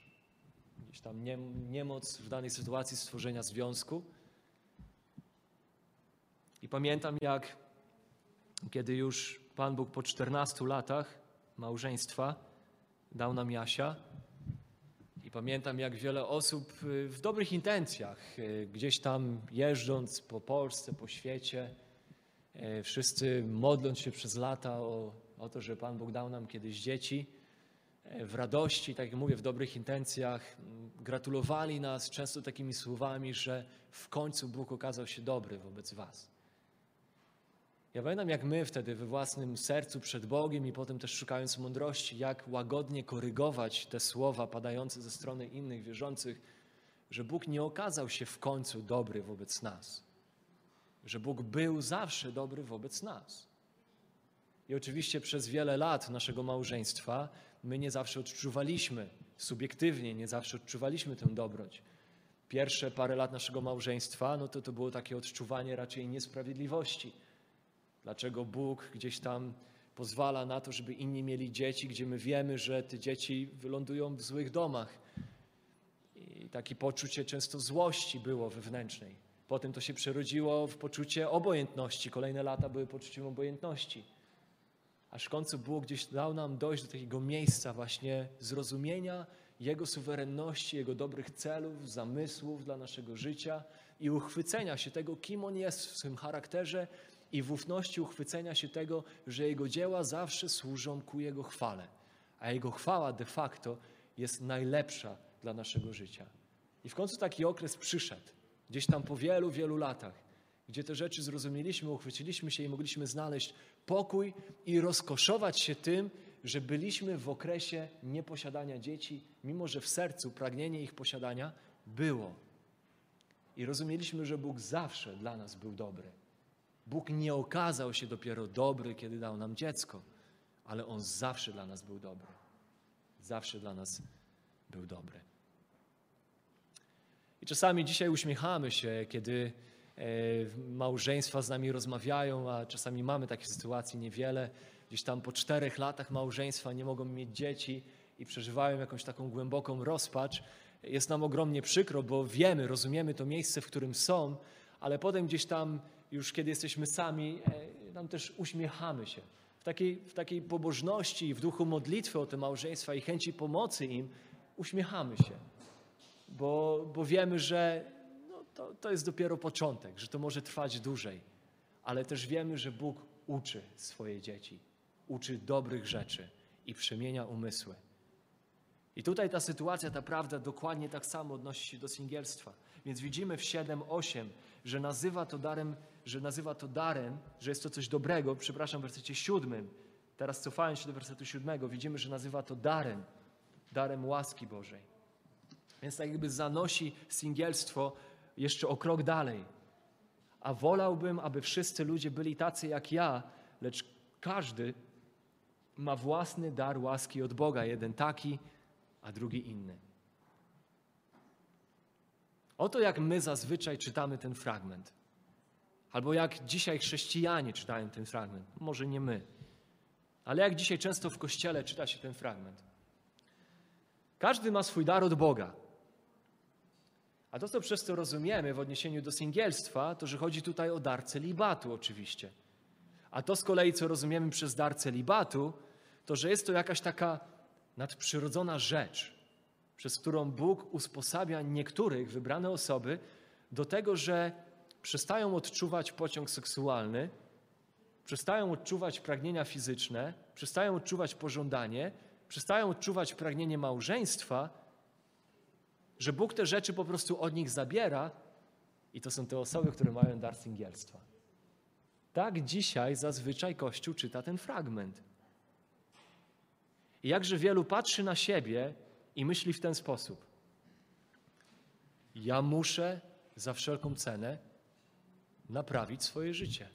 gdzieś tam nie, niemoc w danej sytuacji stworzenia związku. I pamiętam, jak kiedy już Pan Bóg po 14 latach małżeństwa dał nam Jasia. I pamiętam, jak wiele osób y, w dobrych intencjach, y, gdzieś tam jeżdżąc po Polsce, po świecie, wszyscy modląc się przez lata o, o to, że Pan Bóg dał nam kiedyś dzieci, w radości, tak jak mówię, w dobrych intencjach, gratulowali nas często takimi słowami, że w końcu Bóg okazał się dobry wobec Was. Ja pamiętam, jak my wtedy we własnym sercu przed Bogiem i potem też szukając mądrości, jak łagodnie korygować te słowa padające ze strony innych wierzących, że Bóg nie okazał się w końcu dobry wobec nas. Że Bóg był zawsze dobry wobec nas. I oczywiście przez wiele lat naszego małżeństwa my nie zawsze odczuwaliśmy, subiektywnie nie zawsze odczuwaliśmy tę dobroć. Pierwsze parę lat naszego małżeństwa, no to to było takie odczuwanie raczej niesprawiedliwości Dlaczego Bóg gdzieś tam pozwala na to, żeby inni mieli dzieci, gdzie my wiemy, że te dzieci wylądują w złych domach. I takie poczucie często złości było wewnętrznej. Potem to się przerodziło w poczucie obojętności. Kolejne lata były poczuciem obojętności. Aż w końcu Bóg gdzieś dał nam dojść do takiego miejsca właśnie zrozumienia Jego suwerenności, Jego dobrych celów, zamysłów dla naszego życia i uchwycenia się tego, kim On jest w swym charakterze i w ufności uchwycenia się tego, że Jego dzieła zawsze służą ku Jego chwale, a Jego chwała de facto jest najlepsza dla naszego życia. I w końcu taki okres przyszedł, gdzieś tam po wielu, wielu latach, gdzie te rzeczy zrozumieliśmy, uchwyciliśmy się i mogliśmy znaleźć pokój i rozkoszować się tym, że byliśmy w okresie nieposiadania dzieci, mimo że w sercu pragnienie ich posiadania było. I rozumieliśmy, że Bóg zawsze dla nas był dobry. Bóg nie okazał się dopiero dobry, kiedy dał nam dziecko, ale On zawsze dla nas był dobry. Zawsze dla nas był dobry. I czasami dzisiaj uśmiechamy się, kiedy e, małżeństwa z nami rozmawiają, a czasami mamy takie sytuacje niewiele. Gdzieś tam po czterech latach małżeństwa nie mogą mieć dzieci i przeżywają jakąś taką głęboką rozpacz. Jest nam ogromnie przykro, bo wiemy, rozumiemy to miejsce, w którym są, ale potem gdzieś tam już kiedy jesteśmy sami, e, tam też uśmiechamy się. W takiej, w takiej pobożności w duchu modlitwy o te małżeństwa i chęci pomocy im uśmiechamy się, bo, bo wiemy, że no, to, to jest dopiero początek, że to może trwać dłużej, ale też wiemy, że Bóg uczy swoje dzieci, uczy dobrych rzeczy i przemienia umysły. I tutaj ta sytuacja, ta prawda dokładnie tak samo odnosi się do singielstwa. Więc widzimy w 7-8, że nazywa to darem że nazywa to darem, że jest to coś dobrego, przepraszam, w wersecie siódmym, teraz cofając się do wersetu siódmego, widzimy, że nazywa to darem, darem łaski Bożej. Więc tak jakby zanosi singielstwo jeszcze o krok dalej. A wolałbym, aby wszyscy ludzie byli tacy jak ja, lecz każdy ma własny dar łaski od Boga, jeden taki, a drugi inny. Oto jak my zazwyczaj czytamy ten fragment. Albo jak dzisiaj chrześcijanie czytają ten fragment. Może nie my, ale jak dzisiaj często w kościele czyta się ten fragment. Każdy ma swój dar od Boga. A to, co przez to rozumiemy w odniesieniu do singielstwa, to że chodzi tutaj o dar celibatu oczywiście. A to z kolei, co rozumiemy przez dar celibatu, to że jest to jakaś taka nadprzyrodzona rzecz, przez którą Bóg usposabia niektórych, wybrane osoby, do tego, że przestają odczuwać pociąg seksualny, przestają odczuwać pragnienia fizyczne, przestają odczuwać pożądanie, przestają odczuwać pragnienie małżeństwa, że Bóg te rzeczy po prostu od nich zabiera i to są te osoby, które mają dar singielstwa. Tak dzisiaj zazwyczaj Kościół czyta ten fragment. I jakże wielu patrzy na siebie i myśli w ten sposób. Ja muszę za wszelką cenę naprawić swoje życie.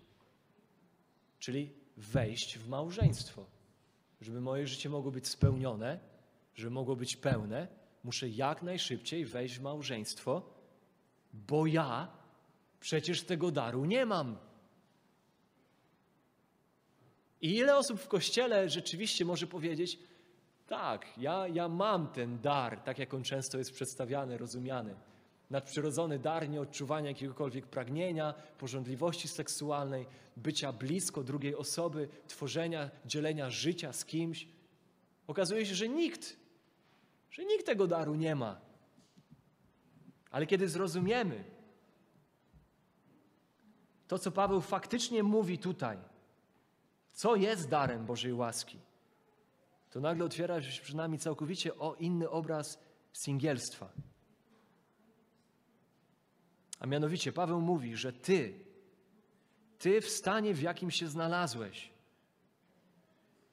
Czyli wejść w małżeństwo. Żeby moje życie mogło być spełnione, żeby mogło być pełne, muszę jak najszybciej wejść w małżeństwo, bo ja przecież tego daru nie mam. I ile osób w kościele rzeczywiście może powiedzieć: Tak, ja, ja mam ten dar, tak jak on często jest przedstawiany, rozumiany. Nadprzyrodzony dar nieodczuwania jakiegokolwiek pragnienia, porządliwości seksualnej, bycia blisko drugiej osoby, tworzenia, dzielenia życia z kimś. Okazuje się, że nikt, że nikt tego daru nie ma. Ale kiedy zrozumiemy to, co Paweł faktycznie mówi tutaj, co jest darem Bożej łaski, to nagle otwiera się przed nami całkowicie o inny obraz singielstwa. A mianowicie Paweł mówi, że ty, ty w stanie, w jakim się znalazłeś,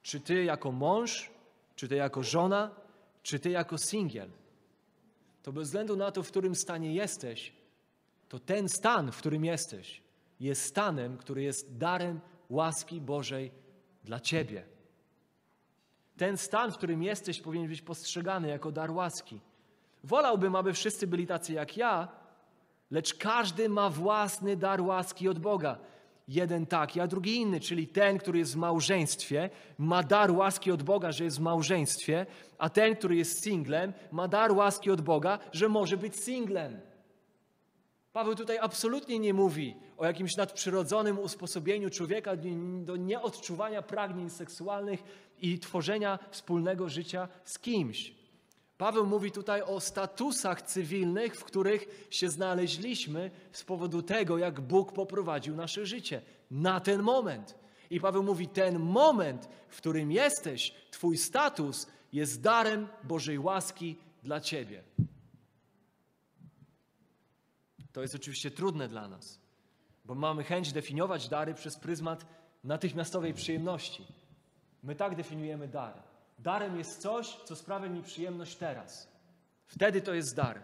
czy ty jako mąż, czy ty jako żona, czy ty jako singiel, to bez względu na to, w którym stanie jesteś, to ten stan, w którym jesteś, jest stanem, który jest darem łaski Bożej dla ciebie. Ten stan, w którym jesteś, powinien być postrzegany jako dar łaski. Wolałbym, aby wszyscy byli tacy jak ja, lecz każdy ma własny dar łaski od Boga. Jeden taki, a drugi inny, czyli ten, który jest w małżeństwie, ma dar łaski od Boga, że jest w małżeństwie, a ten, który jest singlem, ma dar łaski od Boga, że może być singlem. Paweł tutaj absolutnie nie mówi o jakimś nadprzyrodzonym usposobieniu człowieka do nieodczuwania pragnień seksualnych i tworzenia wspólnego życia z kimś. Paweł mówi tutaj o statusach cywilnych, w których się znaleźliśmy z powodu tego, jak Bóg poprowadził nasze życie na ten moment. I Paweł mówi: Ten moment, w którym jesteś, Twój status jest darem Bożej łaski dla Ciebie. To jest oczywiście trudne dla nas, bo mamy chęć definiować dary przez pryzmat natychmiastowej przyjemności. My tak definiujemy dary. Darem jest coś, co sprawia mi przyjemność teraz. Wtedy to jest dar.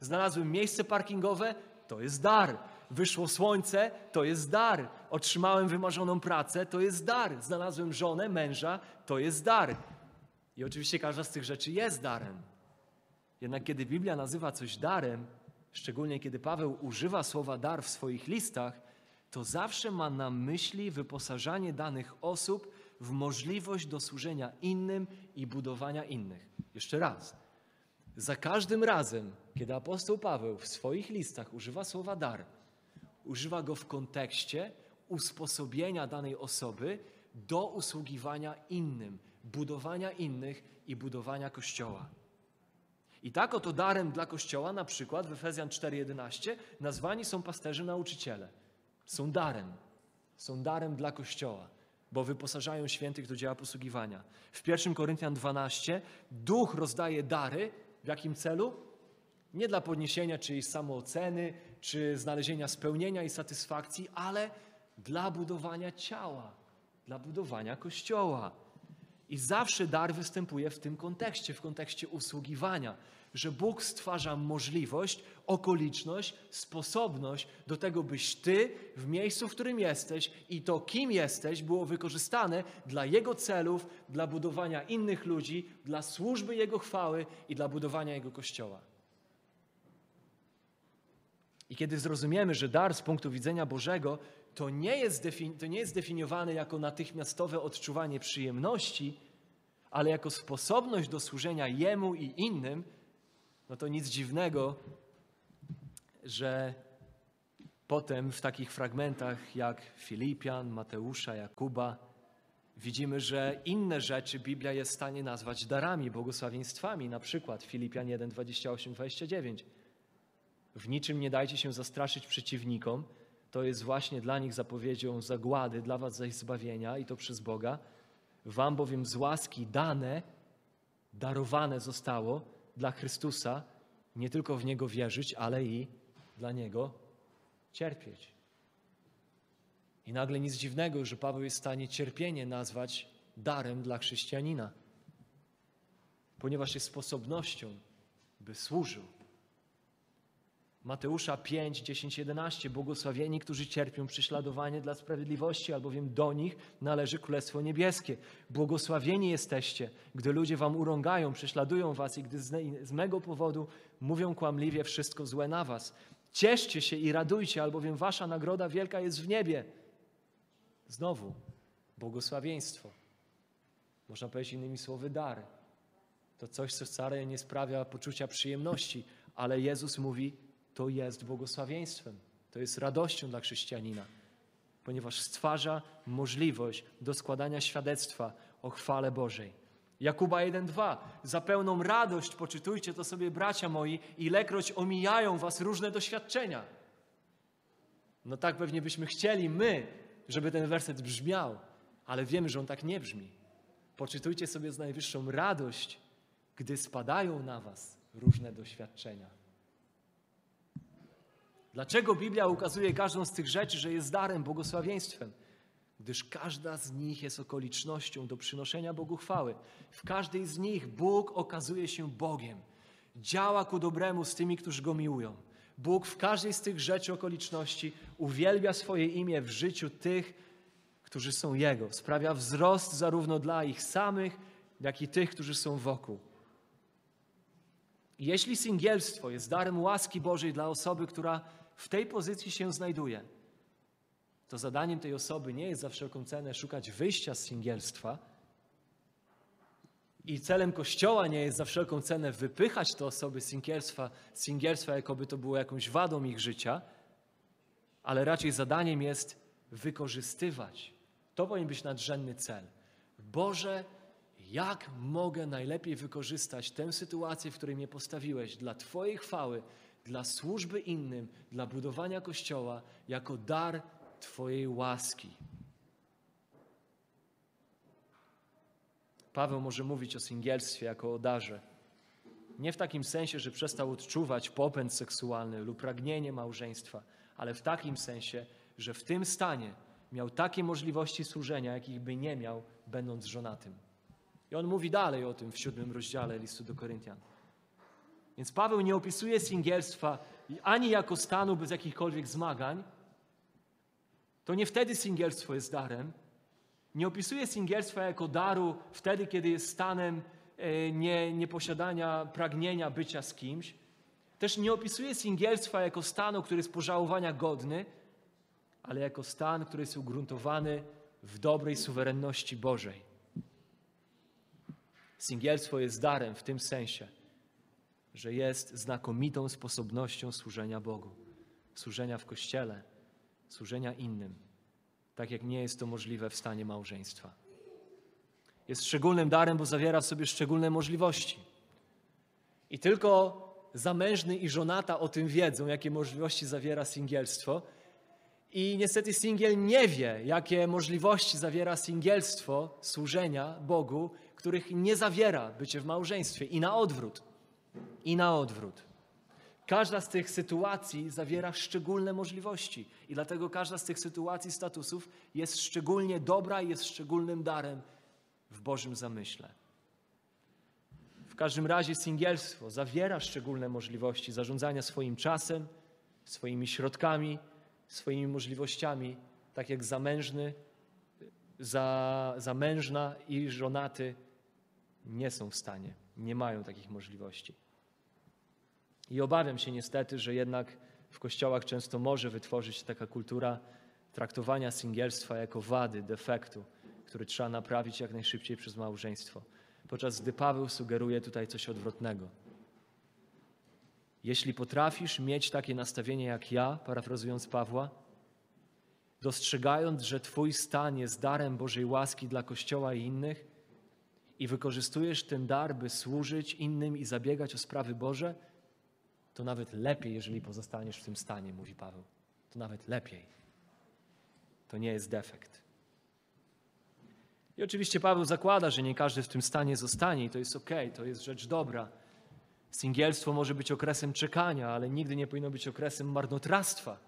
Znalazłem miejsce parkingowe, to jest dar. Wyszło słońce, to jest dar. Otrzymałem wymarzoną pracę, to jest dar. Znalazłem żonę, męża, to jest dar. I oczywiście każda z tych rzeczy jest darem. Jednak kiedy Biblia nazywa coś darem, szczególnie kiedy Paweł używa słowa dar w swoich listach, to zawsze ma na myśli wyposażanie danych osób w możliwość do służenia innym i budowania innych. Jeszcze raz. Za każdym razem, kiedy apostoł Paweł w swoich listach używa słowa dar, używa go w kontekście usposobienia danej osoby do usługiwania innym, budowania innych i budowania Kościoła. I tak oto darem dla Kościoła, na przykład w Efezjan 4:11, nazwani są pasterze nauczyciele. Są darem. Są darem dla Kościoła bo wyposażają świętych do dzieła posługiwania. W 1 Koryntian 12 Duch rozdaje dary. W jakim celu? Nie dla podniesienia czyjejś samooceny, czy znalezienia spełnienia i satysfakcji, ale dla budowania ciała, dla budowania kościoła. I zawsze dar występuje w tym kontekście, w kontekście usługiwania że Bóg stwarza możliwość, okoliczność, sposobność do tego, byś Ty w miejscu, w którym jesteś i to, kim jesteś, było wykorzystane dla Jego celów, dla budowania innych ludzi, dla służby Jego chwały i dla budowania Jego kościoła. I kiedy zrozumiemy, że dar z punktu widzenia Bożego to nie jest, to jest definiowany jako natychmiastowe odczuwanie przyjemności, ale jako sposobność do służenia Jemu i innym, no to nic dziwnego, że potem w takich fragmentach jak Filipian, Mateusza, Jakuba widzimy, że inne rzeczy Biblia jest w stanie nazwać darami, błogosławieństwami, na przykład Filipian 1, 28, 29. W niczym nie dajcie się zastraszyć przeciwnikom, to jest właśnie dla nich zapowiedzią zagłady, dla was zaś zbawienia i to przez Boga. Wam bowiem z łaski dane, darowane zostało, dla Chrystusa, nie tylko w Niego wierzyć, ale i dla Niego cierpieć. I nagle nic dziwnego, że Paweł jest w stanie cierpienie nazwać darem dla chrześcijanina, ponieważ jest sposobnością, by służył Mateusza 5, 10, 11. Błogosławieni, którzy cierpią prześladowanie dla sprawiedliwości, albowiem do nich należy Królestwo Niebieskie. Błogosławieni jesteście, gdy ludzie wam urągają, prześladują was i gdy z, mego powodu mówią kłamliwie wszystko złe na was. Cieszcie się i radujcie, albowiem wasza nagroda wielka jest w niebie. Znowu, błogosławieństwo. Można powiedzieć innymi słowy dar. To coś, co wcale nie sprawia poczucia przyjemności, ale Jezus mówi, to jest błogosławieństwem, to jest radością dla chrześcijanina, ponieważ stwarza możliwość do składania świadectwa o chwale Bożej. Jakuba 1:2 Za pełną radość poczytujcie to sobie, bracia moi, ilekroć omijają was różne doświadczenia. No tak pewnie byśmy chcieli my, żeby ten werset brzmiał, ale wiemy, że on tak nie brzmi. Poczytujcie sobie z najwyższą radość, gdy spadają na was różne doświadczenia. Dlaczego Biblia ukazuje każdą z tych rzeczy, że jest darem, błogosławieństwem? Gdyż każda z nich jest okolicznością do przynoszenia Bogu chwały. W każdej z nich Bóg okazuje się Bogiem. Działa ku dobremu z tymi, którzy Go miłują. Bóg w każdej z tych rzeczy, okoliczności uwielbia swoje imię w życiu tych, którzy są Jego. Sprawia wzrost zarówno dla ich samych, jak i tych, którzy są wokół. Jeśli singielstwo jest darem łaski Bożej dla osoby, która w tej pozycji się znajduje, to zadaniem tej osoby nie jest za wszelką cenę szukać wyjścia z singielstwa i celem Kościoła nie jest za wszelką cenę wypychać te osoby z singielstwa, singielstwa jakoby to było jakąś wadą ich życia, ale raczej zadaniem jest wykorzystywać. To powinien być nadrzędny cel. Boże, jak mogę najlepiej wykorzystać tę sytuację, w której mnie postawiłeś dla Twojej chwały, dla służby innym, dla budowania Kościoła, jako dar Twojej łaski. Paweł może mówić o singielstwie jako o darze. Nie w takim sensie, że przestał odczuwać popęd seksualny lub pragnienie małżeństwa, ale w takim sensie, że w tym stanie miał takie możliwości służenia, jakich by nie miał, będąc żonatym. I on mówi dalej o tym w siódmym rozdziale listu do Koryntian. Więc Paweł nie opisuje singielstwa ani jako stanu bez jakichkolwiek zmagań. To nie wtedy singielstwo jest darem. Nie opisuje singielstwa jako daru wtedy, kiedy jest stanem e, nie, nieposiadania pragnienia bycia z kimś. Też nie opisuje singielstwa jako stanu, który jest pożałowania godny, ale jako stan, który jest ugruntowany w dobrej suwerenności Bożej. Singielstwo jest darem w tym sensie, że jest znakomitą sposobnością służenia Bogu, służenia w kościele, służenia innym, tak jak nie jest to możliwe w stanie małżeństwa. Jest szczególnym darem, bo zawiera w sobie szczególne możliwości. I tylko zamężny i żonata o tym wiedzą, jakie możliwości zawiera singielstwo. I niestety singiel nie wie, jakie możliwości zawiera singielstwo służenia Bogu, których nie zawiera bycie w małżeństwie i na odwrót. I na odwrót. Każda z tych sytuacji zawiera szczególne możliwości i dlatego każda z tych sytuacji, statusów jest szczególnie dobra i jest szczególnym darem w Bożym zamyśle. W każdym razie singielstwo zawiera szczególne możliwości zarządzania swoim czasem, swoimi środkami, swoimi możliwościami, tak jak zamężny, za, zamężna i żonaty nie są w stanie, nie mają takich możliwości. I obawiam się niestety, że jednak w kościołach często może wytworzyć się taka kultura traktowania singielstwa jako wady, defektu, który trzeba naprawić jak najszybciej przez małżeństwo. Podczas gdy Paweł sugeruje tutaj coś odwrotnego. Jeśli potrafisz mieć takie nastawienie jak ja, parafrazując Pawła, dostrzegając, że Twój stan jest darem Bożej łaski dla Kościoła i innych, i wykorzystujesz ten dar, by służyć innym i zabiegać o sprawy Boże, to nawet lepiej, jeżeli pozostaniesz w tym stanie, mówi Paweł. To nawet lepiej. To nie jest defekt. I oczywiście Paweł zakłada, że nie każdy w tym stanie zostanie i to jest ok, to jest rzecz dobra. Singielstwo może być okresem czekania, ale nigdy nie powinno być okresem marnotrawstwa.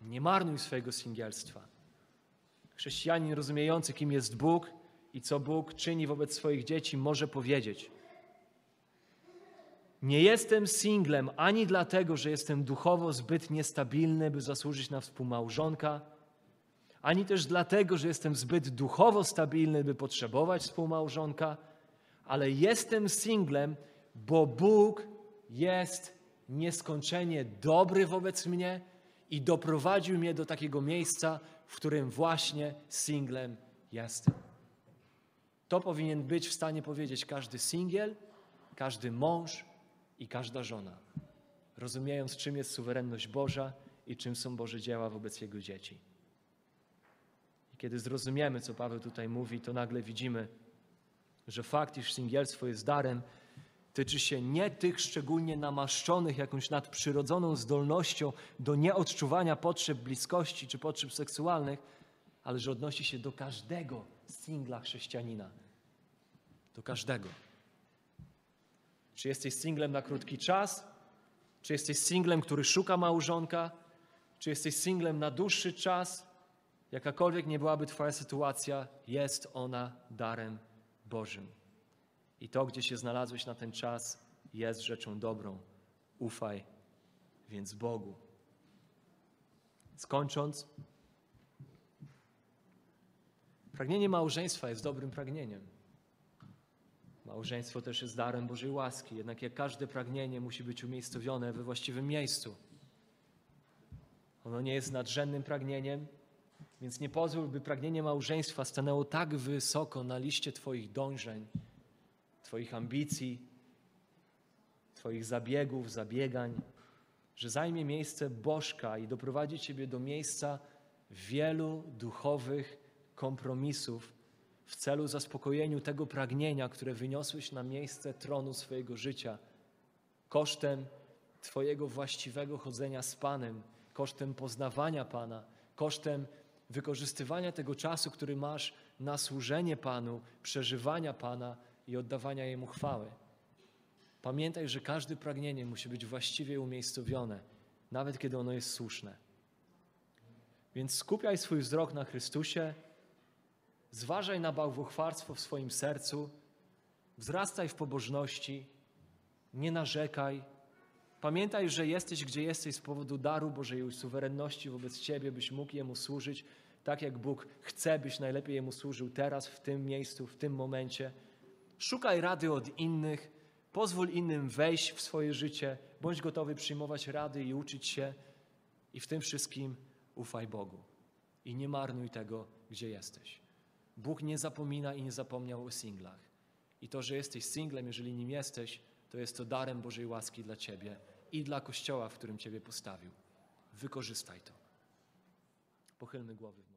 Nie marnuj swojego singielstwa. Chrześcijanin rozumiejący, kim jest Bóg i co Bóg czyni wobec swoich dzieci, może powiedzieć: Nie jestem singlem ani dlatego, że jestem duchowo zbyt niestabilny, by zasłużyć na współmałżonka, ani też dlatego, że jestem zbyt duchowo stabilny, by potrzebować współmałżonka, ale jestem singlem, bo Bóg jest nieskończenie dobry wobec mnie i doprowadził mnie do takiego miejsca, w którym właśnie singlem jestem. To powinien być w stanie powiedzieć każdy singiel, każdy mąż i każda żona, rozumiejąc, czym jest suwerenność Boża i czym są Boże dzieła wobec Jego dzieci. I kiedy zrozumiemy, co Paweł tutaj mówi, to nagle widzimy, że fakt, iż singielstwo jest darem, tyczy się nie tych szczególnie namaszczonych jakąś nadprzyrodzoną zdolnością do nieodczuwania potrzeb bliskości czy potrzeb seksualnych, ale że odnosi się do każdego singla chrześcijanina. Do każdego. Czy jesteś singlem na krótki czas? Czy jesteś singlem, który szuka małżonka? Czy jesteś singlem na dłuższy czas? Jakakolwiek nie byłaby Twoja sytuacja, jest ona darem Bożym. I to, gdzie się znalazłeś na ten czas, jest rzeczą dobrą. Ufaj więc Bogu. Skończąc, pragnienie małżeństwa jest dobrym pragnieniem. Małżeństwo też jest darem Bożej łaski, jednak jak każde pragnienie musi być umiejscowione we właściwym miejscu. Ono nie jest nadrzędnym pragnieniem, więc nie pozwól, by pragnienie małżeństwa stanęło tak wysoko na liście Twoich dążeń, Twoich ambicji, Twoich zabiegów, zabiegań, że zajmie miejsce bożka i doprowadzi Ciebie do miejsca wielu duchowych kompromisów w celu zaspokojeniu tego pragnienia, które wyniosłeś na miejsce tronu swojego życia, kosztem Twojego właściwego chodzenia z Panem, kosztem poznawania Pana, kosztem wykorzystywania tego czasu, który masz na służenie Panu, przeżywania Pana i oddawania Jemu chwały. Pamiętaj, że każde pragnienie musi być właściwie umiejscowione, nawet kiedy ono jest słuszne. Więc skupiaj swój wzrok na Chrystusie, zważaj na bałwochwarstwo w swoim sercu, wzrastaj w pobożności, nie narzekaj. Pamiętaj, że jesteś gdzie jesteś z powodu daru Bożej suwerenności wobec Ciebie, byś mógł Jemu służyć tak, jak Bóg chce, byś najlepiej Jemu służył teraz, w tym miejscu, w tym momencie. Szukaj rady od innych, pozwól innym wejść w swoje życie, bądź gotowy przyjmować rady i uczyć się i w tym wszystkim ufaj Bogu. I nie marnuj tego, gdzie jesteś. Bóg nie zapomina i nie zapomniał o singlach. I to, że jesteś singlem, jeżeli nim jesteś, to jest to darem Bożej łaski dla Ciebie i dla Kościoła, w którym Ciebie postawił. Wykorzystaj to. Pochylmy głowy.